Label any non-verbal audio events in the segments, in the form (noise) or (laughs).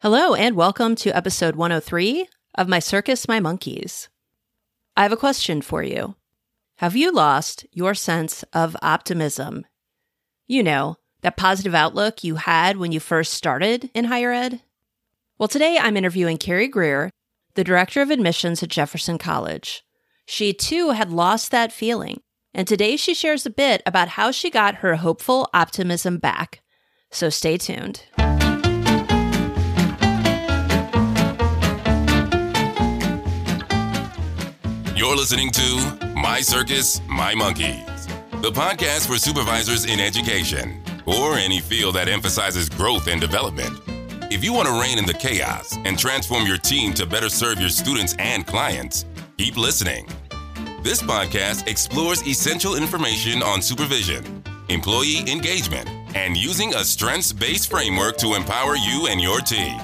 Hello, and welcome to episode 103 of My Circus, My Monkeys. I have a question for you. Have you lost your sense of optimism? You know, that positive outlook you had when you first started in higher ed? Well, today I'm interviewing Carrie Greer, the director of admissions at Jefferson College. She too had lost that feeling, and today she shares a bit about how she got her hopeful optimism back. So stay tuned. You're listening to My Circus, My Monkeys, the podcast for supervisors in education or any field that emphasizes growth and development. If you want to rein in the chaos and transform your team to better serve your students and clients, keep listening. This podcast explores essential information on supervision, employee engagement, and using a strengths based framework to empower you and your team.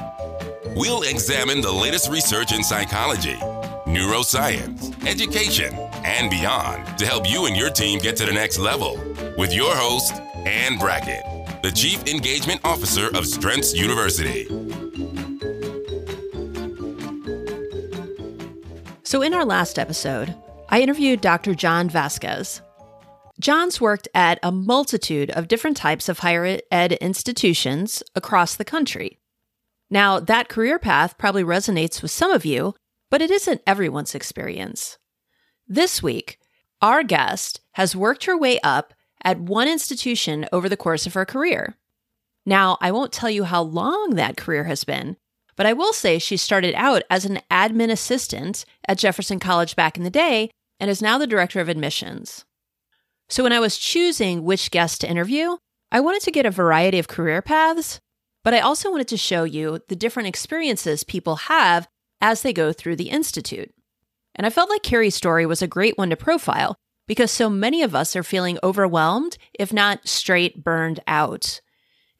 We'll examine the latest research in psychology neuroscience, education, and beyond to help you and your team get to the next level. With your host, Anne Brackett, the Chief Engagement Officer of Strengths University. So, in our last episode, I interviewed Dr. John Vasquez. John's worked at a multitude of different types of higher ed institutions across the country. Now, that career path probably resonates with some of you but it isn't everyone's experience. This week, our guest has worked her way up at one institution over the course of her career. Now, I won't tell you how long that career has been, but I will say she started out as an admin assistant at Jefferson College back in the day and is now the director of admissions. So, when I was choosing which guest to interview, I wanted to get a variety of career paths, but I also wanted to show you the different experiences people have as they go through the Institute. And I felt like Carrie's story was a great one to profile because so many of us are feeling overwhelmed, if not straight burned out.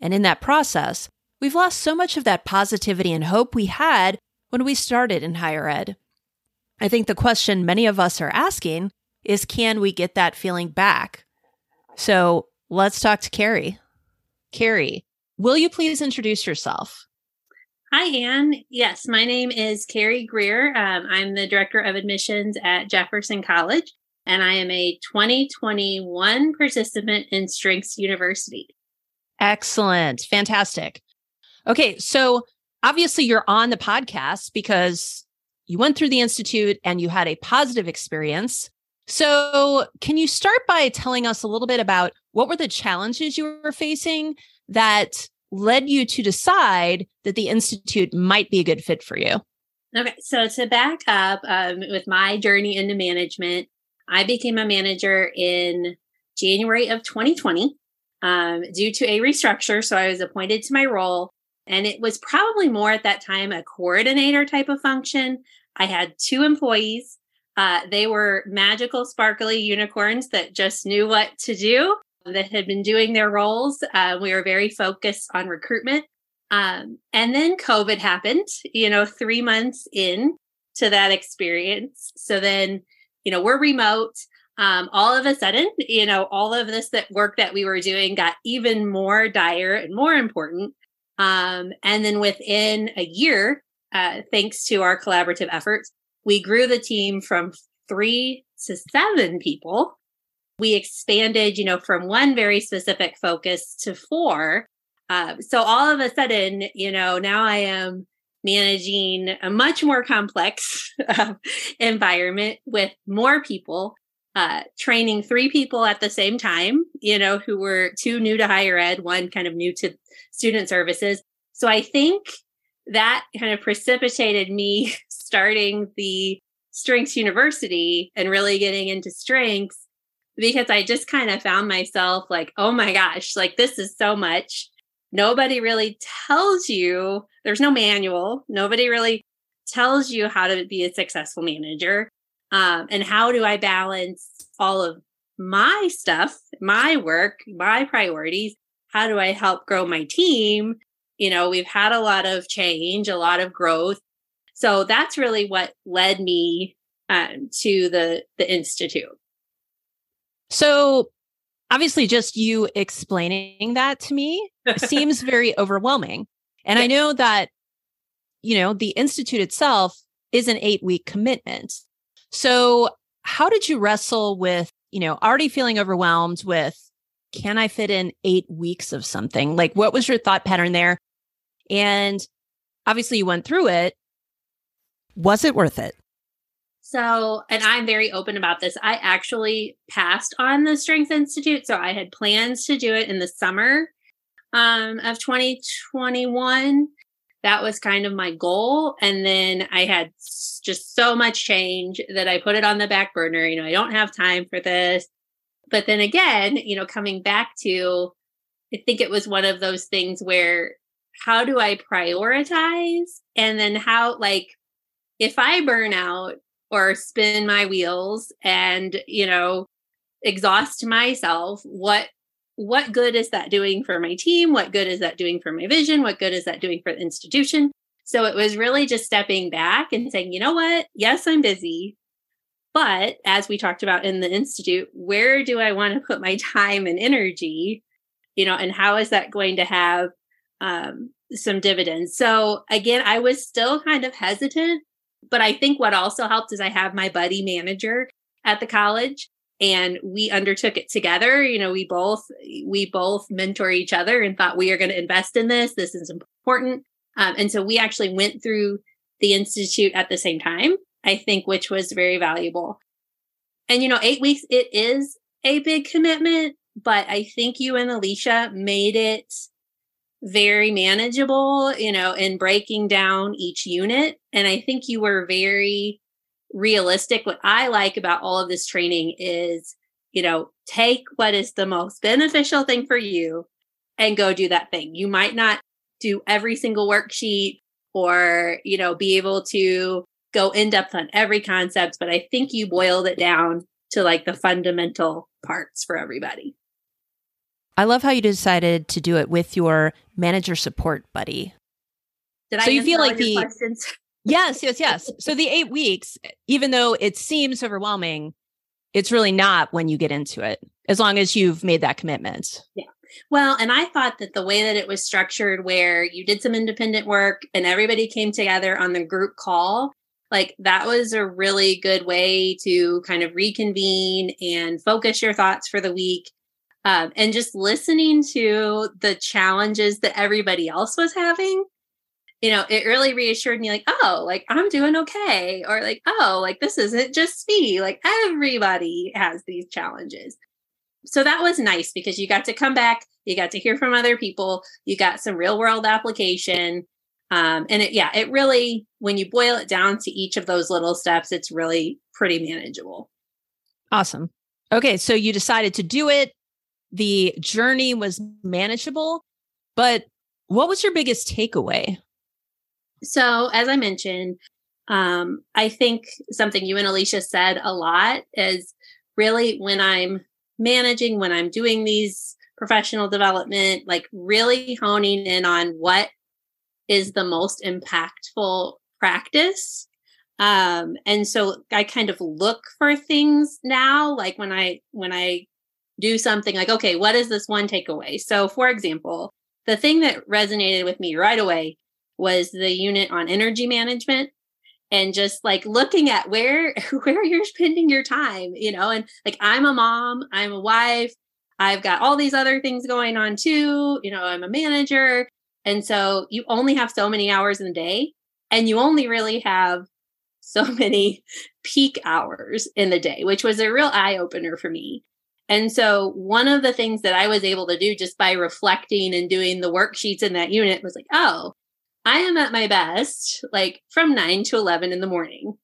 And in that process, we've lost so much of that positivity and hope we had when we started in higher ed. I think the question many of us are asking is can we get that feeling back? So let's talk to Carrie. Carrie, will you please introduce yourself? Hi, Anne. Yes, my name is Carrie Greer. Um, I'm the Director of Admissions at Jefferson College, and I am a 2021 participant in Strengths University. Excellent. Fantastic. Okay, so obviously you're on the podcast because you went through the Institute and you had a positive experience. So, can you start by telling us a little bit about what were the challenges you were facing that led you to decide that the Institute might be a good fit for you? Okay, so to back up um, with my journey into management, I became a manager in January of 2020 um, due to a restructure. So I was appointed to my role, and it was probably more at that time a coordinator type of function. I had two employees. Uh, they were magical, sparkly unicorns that just knew what to do that had been doing their roles. Uh, we were very focused on recruitment. Um, and then COVID happened, you know, three months in to that experience. So then, you know, we're remote. Um, all of a sudden, you know, all of this that work that we were doing got even more dire and more important. Um, and then within a year, uh, thanks to our collaborative efforts, we grew the team from three to seven people we expanded, you know, from one very specific focus to four. Uh, so all of a sudden, you know, now I am managing a much more complex uh, (laughs) environment with more people, uh, training three people at the same time, you know, who were two new to higher ed, one kind of new to student services. So I think that kind of precipitated me (laughs) starting the Strengths University and really getting into strengths because I just kind of found myself like, oh my gosh, like this is so much. Nobody really tells you, there's no manual. Nobody really tells you how to be a successful manager. Um, and how do I balance all of my stuff, my work, my priorities? How do I help grow my team? You know, we've had a lot of change, a lot of growth. So that's really what led me um, to the the institute. So, obviously, just you explaining that to me seems (laughs) very overwhelming. And I know that you know, the institute itself is an 8-week commitment. So, how did you wrestle with, you know, already feeling overwhelmed with can I fit in 8 weeks of something? Like what was your thought pattern there? And obviously you went through it. Was it worth it? So, and I'm very open about this. I actually passed on the Strength Institute. So I had plans to do it in the summer um, of 2021. That was kind of my goal. And then I had just so much change that I put it on the back burner. You know, I don't have time for this. But then again, you know, coming back to, I think it was one of those things where how do I prioritize? And then how, like, if I burn out or spin my wheels and, you know, exhaust myself, what what good is that doing for my team? What good is that doing for my vision? What good is that doing for the institution? So it was really just stepping back and saying, you know what? Yes, I'm busy. But as we talked about in the Institute, where do I want to put my (laughs) time and energy? You know, and how is that going to have um, some dividends. So again, I was still kind of hesitant, but I think what also helped is I have my buddy manager at the college and we undertook it together. You know, we both we both mentor each other and thought we are going to invest in this. This is important. Um, and so we actually went through the institute at the same time, I think, which was very valuable. And you know, eight weeks it is a big commitment, but I think you and Alicia made it very manageable, you know, in breaking down each unit. And I think you were very realistic. What I like about all of this training is, you know, take what is the most beneficial thing for you and go do that thing. You might not do every single worksheet or, you know, be able to go in depth on every concept, but I think you boiled it down to like the fundamental parts for everybody. I love how you decided to do it with your manager support buddy. Did so I you feel like the questions? (laughs) yes, yes, yes. so the eight weeks, even though it seems overwhelming, it's really not when you get into it, as long as you've made that commitment. Yeah. Well, and I thought that the way that it was structured, where you did some independent work and everybody came together on the group call, like that was a really good way to kind of reconvene and focus your thoughts for the week um, and just listening to the challenges that everybody else was having you know it really reassured me like oh like i'm doing okay or like oh like this isn't just me like everybody has these challenges. So that was nice because you got to come back you got to hear from other people you got some real world application. Um, and it yeah it really when you boil it down to each of those little steps it's really pretty manageable. Awesome. Okay so you decided to do it the journey was manageable. But what was your biggest takeaway? So, as I mentioned, um, I think something you and Alicia said a lot is really when I'm managing, when I'm doing these professional development, like really honing in on what is the most impactful practice. Um, and so I kind of look for things now, like when I when I do something like, okay, what is this one takeaway? So, for example, the thing that resonated with me right away was the unit on energy management and just like looking at where (laughs) where you're spending your time you know and like i'm a mom i'm a wife i've got all these other things going on too you know i'm a manager and so you only have so many hours in the day and you only really have so (laughs) many peak hours in the day which was a real eye opener for me and so, one of the things that I was able to do just by reflecting and doing the worksheets in that unit was like, oh, I am at my best like from 9 to 11 in the morning.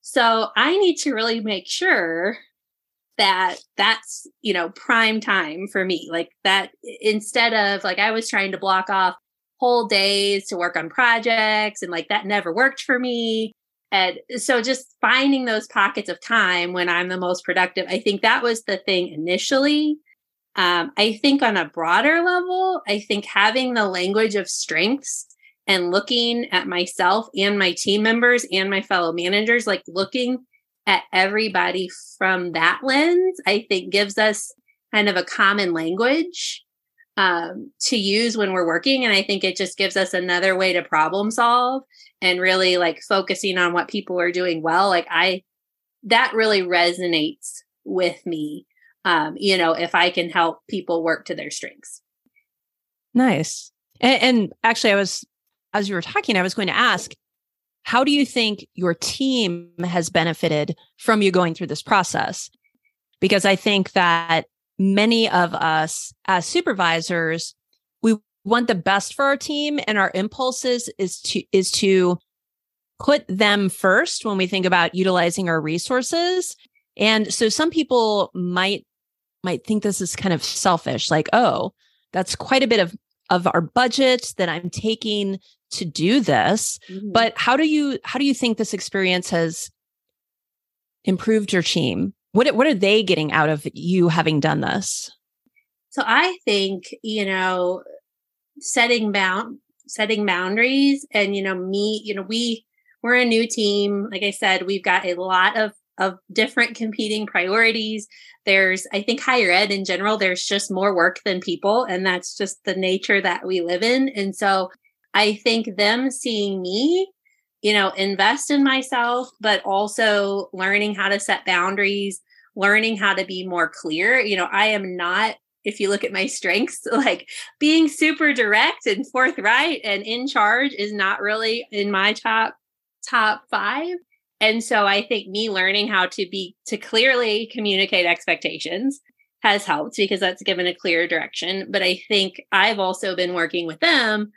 So, I need to really make sure that that's, you know, prime time for me. Like that instead of like I was trying to block off whole days to work on projects and like that never worked for me. And so just finding those pockets of time when I'm the most productive, I think that was the thing initially. Um, I think on a broader level, I think having the language of strengths and looking at myself and my team members and my fellow managers, like looking at everybody from that lens, I think gives us kind of a common language um, to use when we're working. And I think it just gives us another way to problem solve and really like focusing on what people are doing well. Like I, that really resonates with me. Um, you know, if I can help people work to their strengths. Nice. And, and actually, I was, as you were talking, I was going to ask, how do you think your team has benefited from you going through this process? Because I think that many of us as supervisors, we want the best for our team and our impulses is to, is to put them first when we think about utilizing our resources. And so some people might, might think this is kind of selfish, like, oh, that's quite a bit of, of our budget that I'm taking to do this. Mm-hmm. But how do you, how do you think this experience has improved your team? What what are they getting out of you having done this? So I think, you know, setting bound setting boundaries and you know me, you know, we we're a new team. Like I said, we've got a lot of of different competing priorities. There's I think higher ed in general there's just more work than people and that's just the nature that we live in. And so I think them seeing me you know, invest in myself, but also learning how to set boundaries, learning how to be more clear. You know, I am not, if you look at my strengths, (laughs) like being super direct and forthright and in charge is not really in my top top five. And so I think me learning how to be to clearly communicate expectations has helped because that's given a clear direction. But I think I've also been working with them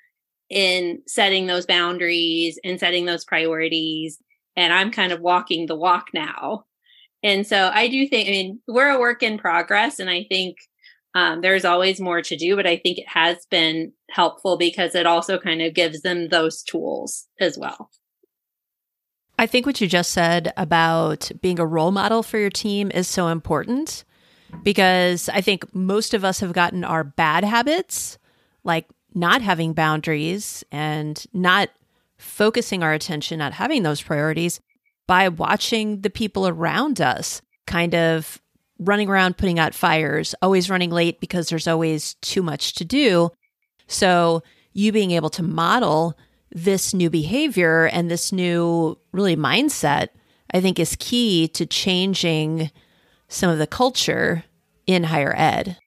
in setting those boundaries and setting those priorities. And I'm kind of walking the walk now. And so I do think, I mean, we're a work in progress. And I think um, there's always more to do, but I think it has been helpful because it also kind of gives them those tools as well. I think what you just said about being a role model for your team is so important because I think most of us have gotten our bad habits, like not having boundaries and not focusing our attention, not having those priorities by watching the people around us kind of running around putting out fires, always running late because there's always too much to do. So, you being able to model this new behavior and this new really mindset, I think is key to changing some of the culture in higher ed.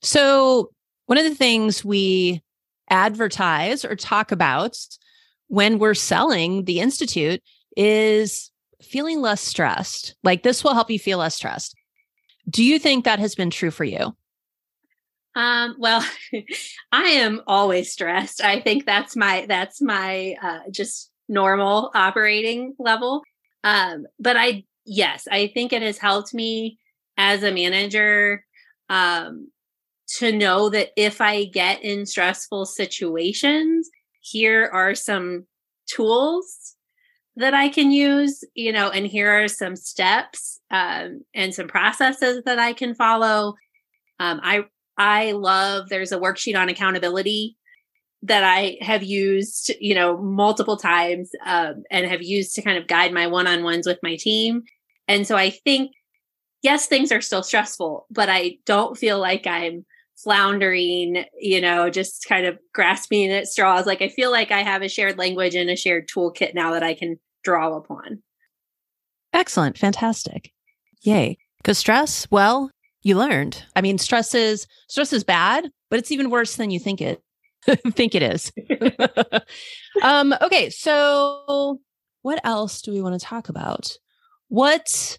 So, one of the things we advertise or talk about when we're selling the Institute is feeling less stressed. Like this will help you feel less stressed. Do you think that has been true for you? Um, well, (laughs) I am always stressed. I think that's my that's my uh, just normal operating level. Um, but I yes, I think it has helped me as a manager um, to know that if I get in stressful situations, here are some tools that I can use, you know, and here are some steps um, and some processes that I can follow. Um, I I love there's a worksheet on accountability that I have used, you know, multiple times um, and have used to kind of guide my one-on-ones with my team. And so I think, yes, things are still stressful, but I don't feel like I'm floundering, you know, just kind of grasping at straws. Like I feel like I have a shared language and a shared toolkit now that I can draw upon. Excellent. Fantastic. Yay. Because stress, well, you learned. I mean, stress is stress is bad, but it's even worse than you think it (laughs) think it is. (laughs) um, okay, so what else do we want to talk about? What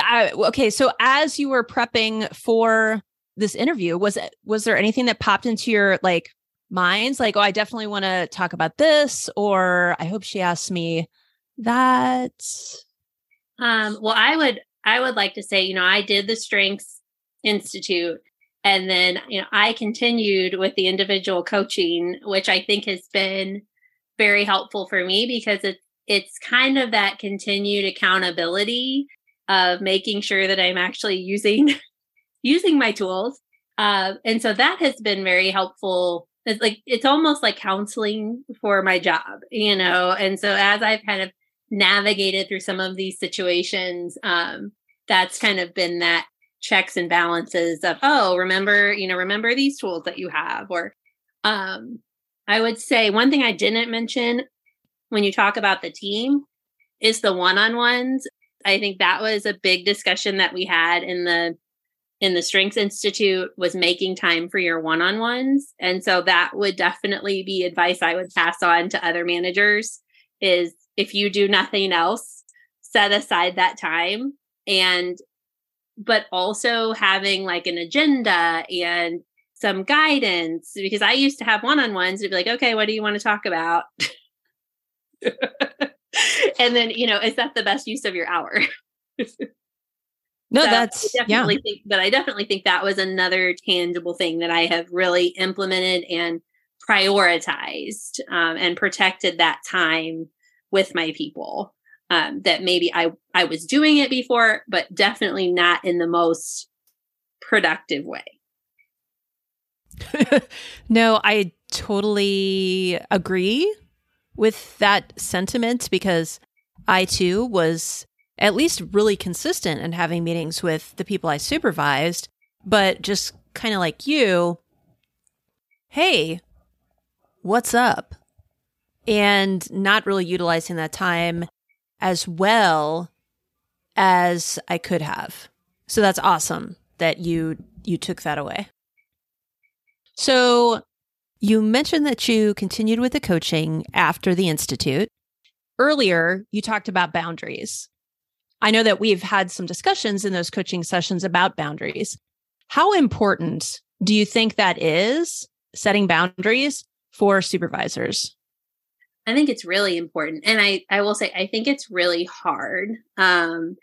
I, okay, so as you were prepping for this interview was was there anything that popped into your like minds? Like oh i definitely want to talk about this or i hope she asks me that? Um well i would i would like to say you know i did the strengths institute and then you know i continued with the individual coaching which i think has been very helpful for me because it's it's kind of that continued accountability of making sure that i'm actually using using my tools. Uh, and so that has been very helpful. It's like it's almost like counseling for my job, you know. And so as I've kind of navigated through some of these situations, um, that's kind of been that checks and balances of oh remember you know remember these tools that you have or um i would say one thing i didn't mention when you talk about the team is the one-on-ones i think that was a big discussion that we had in the in the strengths institute was making time for your one-on-ones and so that would definitely be advice i would pass on to other managers is if you do nothing else set aside that time and but also having like an agenda and some guidance because I used to have one-on-ones to be like, okay, what do you want to talk about? (laughs) and then, you know, is that the best use of your hour? (laughs) no, so that's definitely yeah. think but I definitely think that was another tangible thing that I have really implemented and prioritized um, and protected that time with my people um, that maybe I I was doing it before, but definitely not in the most productive way. (laughs) no, I totally agree with that sentiment because I too was at least really consistent in having meetings with the people I supervised, but just kind of like you, hey, what's up? And not really utilizing that time as well as I could have. So that's awesome that you you took that away. So you mentioned that you continued with the coaching after the institute. Earlier, you talked about boundaries. I know that we've had some discussions in those coaching sessions about boundaries. How important do you think that is setting boundaries for supervisors? I think it's really important. And I, I will say, I think it's really hard. Um,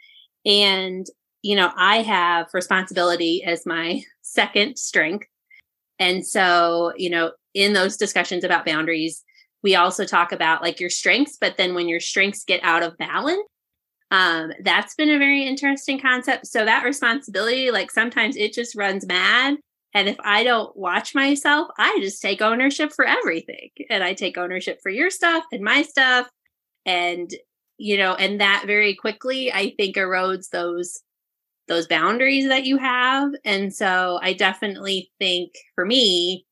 and, you know, I have responsibility as my (laughs) second strength. And so, you know, in those discussions about boundaries, we also talk about like your strengths, but then when your strengths get out of balance, um, that's been a very interesting concept. So that responsibility, like sometimes it just runs mad and if I don't watch myself, I just take ownership for everything. And I take ownership for your stuff and my stuff. And, you know, and that very quickly, I think erodes those those boundaries that you have. And so I definitely think for me,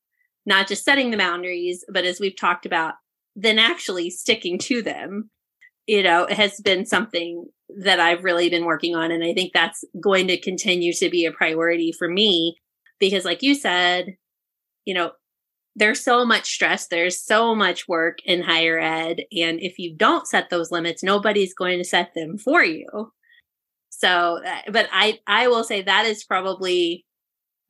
not just setting the boundaries, but as we've talked about, then actually sticking to them, you know, it has been something that I've really been working on. And I think that's going to continue to be a priority for me because like you said you know there's so much stress there's so much work in higher ed and if you don't set those limits nobody's going to set them for you so uh, but i i will say that is probably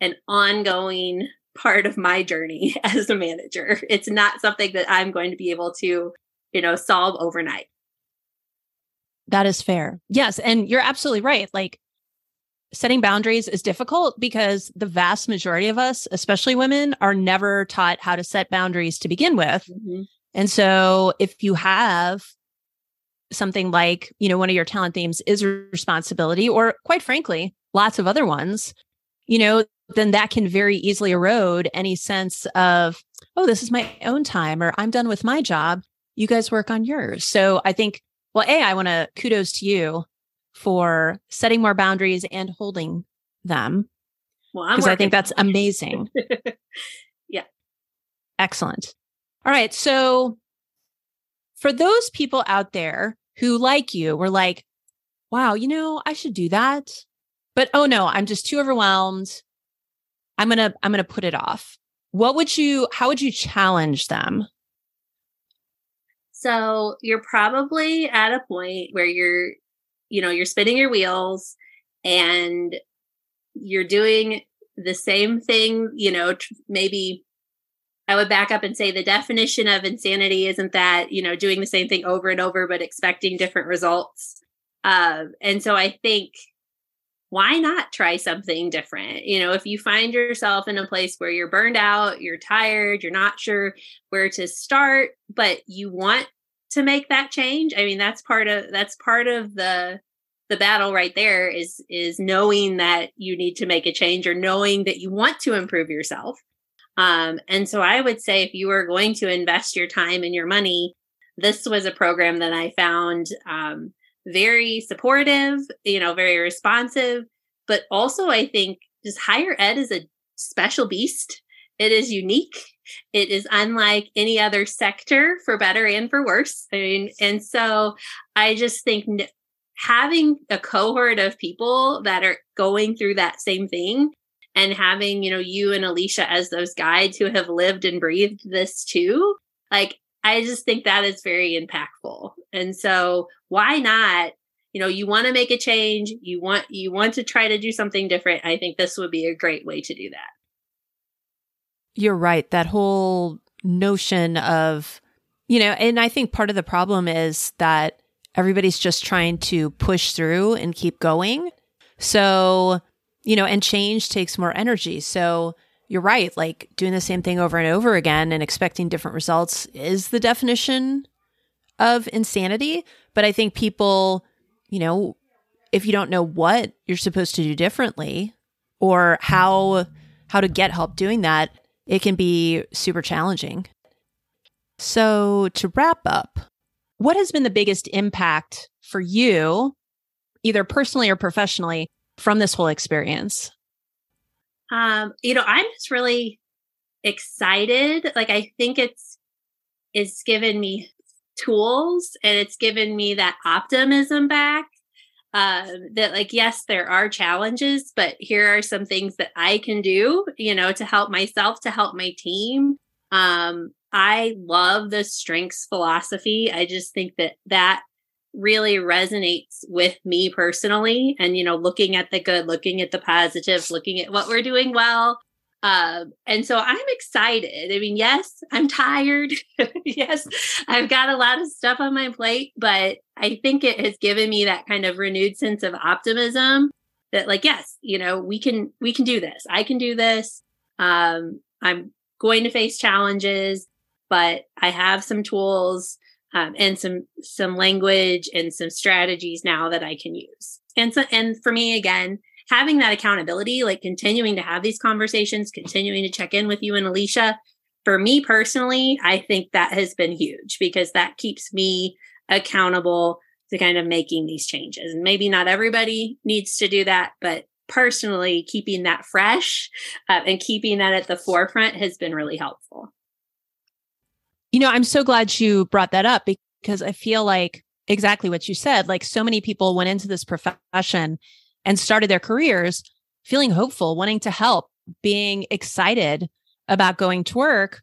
an ongoing part of my journey (laughs) as a manager it's not something that i'm going to be able to you know solve overnight that is fair yes and you're absolutely right like setting boundaries is difficult because the vast majority of us, especially women, are never taught how to set boundaries to begin with. Mm-hmm. And so if you have something like, you know, one of your talent themes is responsibility, or quite frankly, lots of other ones, you know, then that can very easily erode any sense of, oh, this is my own time, or I'm done with my job. You guys work on yours. So I think, well, A, I want to kudos to you for setting more boundaries and holding them. Well, because I think that's amazing. (laughs) yeah. Excellent. All right. So for those people out there who like you were like, wow, you know, I should do that. But oh no, I'm just too overwhelmed. I'm going to I'm going to put it off. What would you how would you challenge them? So, you're probably at a point where you're you know, you're spinning your wheels and you're doing the same thing, you know, maybe I would back up and say the definition of insanity isn't that, you know, doing the same thing over and over, but expecting different results. Uh, and so I think why not try something different? You know, if you find yourself in a place where you're burned out, you're tired, you're not sure where to start, but you want to make that change i mean that's part of that's part of the the battle right there is is knowing that you need to make a change or knowing that you want to improve yourself um, and so i would say if you are going to invest your time and your money this was a program that i found um, very supportive you know very responsive but also I think just higher ed is a special beast. It is unique. It is unlike any other sector for better and for worse. I mean, and so I just think having a cohort of people that are going through that same thing and having, you know, you and Alicia as those guides who have lived and breathed this too, like I just think that is very impactful. And so why not you know you want to make a change you want you want to try to do something different i think this would be a great way to do that. You're right. That whole notion of you know and i think part of the problem is that everybody's just trying to push through and keep going. So you know and change takes more energy. So you're right like doing the same thing over and over again and expecting different results is the definition of insanity but i think people you know, if you don't know what you're supposed to do differently or how how to get help doing that, it can be super challenging. So, to wrap up, what has been the biggest impact for you, either personally or professionally, from this whole experience? Um, you know, I'm just really excited. Like I think it's it's given me tools and it's given me that optimism back um, that like yes there are challenges but here are some things that i can do you know to help myself to help my team um, i love the strengths philosophy i just think that that really resonates with me personally and you know looking at the good looking at the positive looking at what we're doing well um, and so I'm excited. I mean, yes, I'm tired. (laughs) yes, I've got a lot of stuff on my plate, but I think it has given me that kind of renewed sense of optimism that like, yes, you know, we can, we can do this. I can do this. Um, I'm going to face challenges, but I have some tools um, and some some language and some strategies now that I can use. And so, and for me, again, having that accountability, like continuing to have these conversations, continuing to check in with you and Alicia, for me personally, I think that has been huge because that keeps me accountable to kind of making these changes. And maybe not everybody needs to do that, but personally, keeping that fresh uh, and keeping that at the forefront has been really helpful. You know, I'm so glad you brought that up because I feel like exactly what you said. Like so many people went into this profession and started their careers feeling hopeful, wanting to help, being excited about going to work.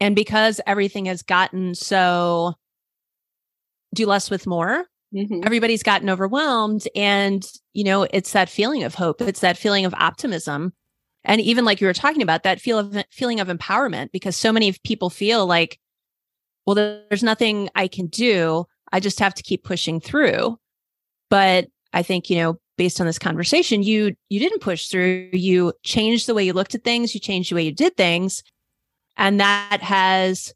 And because everything has gotten so do less with more, mm-hmm. everybody's gotten overwhelmed. And, you know, it's that feeling of hope, it's that feeling of optimism. And even like you were talking about, that feel of, feeling of empowerment, because so many people feel like, well, there's nothing I can do. I just have to keep pushing through. But I think, you know, based on this conversation, you you didn't push through. You changed the way you looked at things, you changed the way you did things. And that has,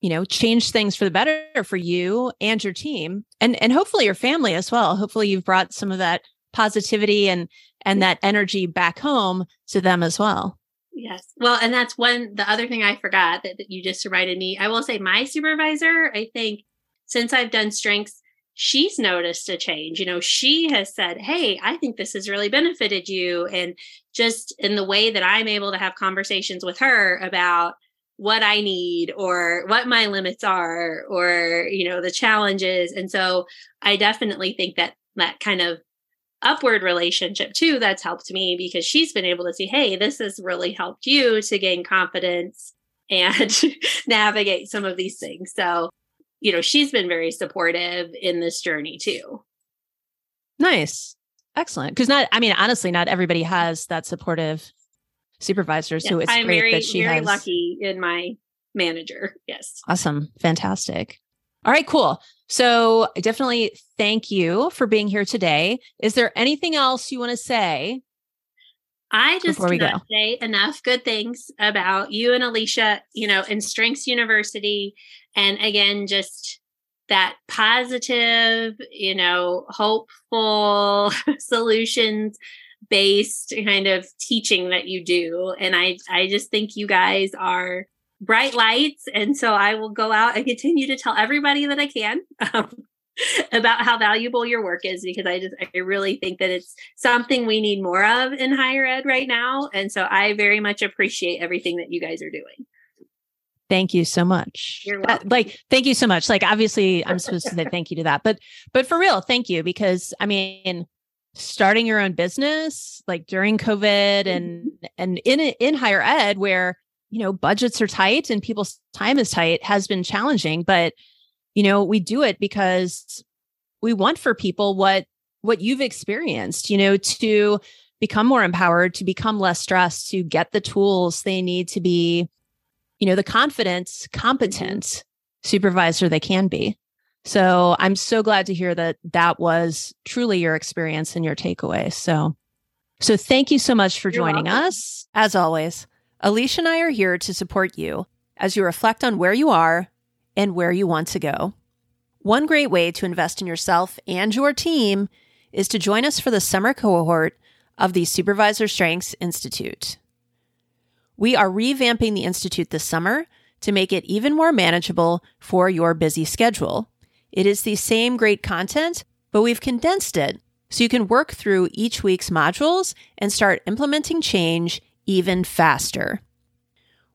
you know, changed things for the better for you and your team and and hopefully your family as well. Hopefully you've brought some of that positivity and and that energy back home to them as well. Yes. Well, and that's one the other thing I forgot that, that you just reminded me. I will say my supervisor, I think since I've done strengths she's noticed a change. You know, she has said, Hey, I think this has really benefited you. And just in the way that I'm able to have conversations with her about what I need or what my limits are or, you know, the challenges. And so I definitely think that that kind of upward relationship too that's helped me because she's been able to see hey this has really helped you to gain confidence and (laughs) navigate some of these things so you know, she's been very supportive in this journey too. Nice. Excellent. Because not, I mean, honestly, not everybody has that supportive supervisor. So it's I'm great very, that she very has. lucky in my manager. Yes. Awesome. Fantastic. All right, cool. So definitely thank you for being here today. Is there anything else you want to say? I just cannot say enough good things about you and Alicia, you know, in Strengths University and again just that positive you know hopeful (laughs) solutions based kind of teaching that you do and i i just think you guys are bright lights and so i will go out and continue to tell everybody that i can um, (laughs) about how valuable your work is because I just I really think that it's something we need more of in higher ed right now. And so I very much appreciate everything that you guys are doing. Thank you so much. You're welcome. like, thank you so much. Like, obviously, I'm supposed to say thank you to that, but but for real, thank you because I mean, starting your own business like during COVID and and in in higher ed where you know budgets are tight and people's time is tight has been challenging, but you know we do it because we want for people what what you've experienced. You know to become more empowered, to become less stressed, to get the tools they need to be you know, the confident, mm-hmm. competent supervisor they can be. So I'm so glad to hear that that was truly your experience and your takeaway. So, so thank you so much for You're joining welcome. us. As always, Alicia and I are here to support you as you reflect on where you are and where you want to go. One great way to invest in yourself and your team is to join us for the summer cohort of the Supervisor Strengths Institute. We are revamping the Institute this summer to make it even more manageable for your busy schedule. It is the same great content, but we've condensed it so you can work through each week's modules and start implementing change even faster.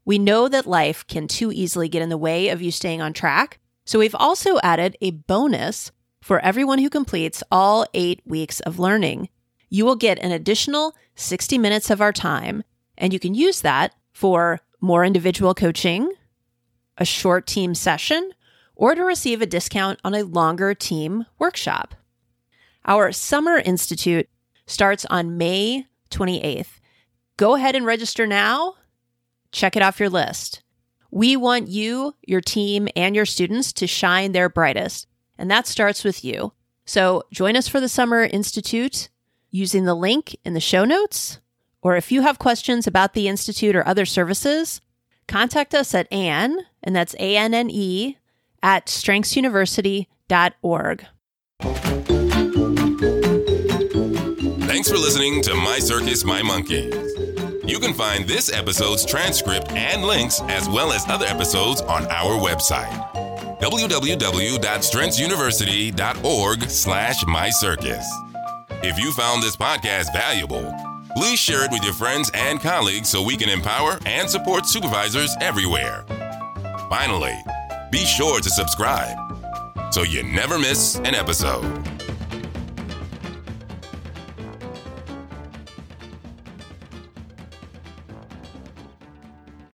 We know that life can too easily get in the way of you staying on track, so we've also added a bonus for everyone who completes all eight weeks of learning. You will get an additional 60 minutes of our time and you can use that for more individual coaching, a short team session, or to receive a discount on a longer team workshop. Our Summer Institute starts on May 28th. Go ahead and register now. Check it off your list. We want you, your team, and your students to shine their brightest, and that starts with you. So join us for the Summer Institute using the link in the show notes or if you have questions about the Institute or other services, contact us at Anne, and that's A N N E, at strengthsuniversity.org. Thanks for listening to My Circus, My Monkeys. You can find this episode's transcript and links, as well as other episodes, on our website www.strengthsuniversity.org slash mycircus. If you found this podcast valuable, please share it with your friends and colleagues so we can empower and support supervisors everywhere. Finally, be sure to subscribe so you never miss an episode.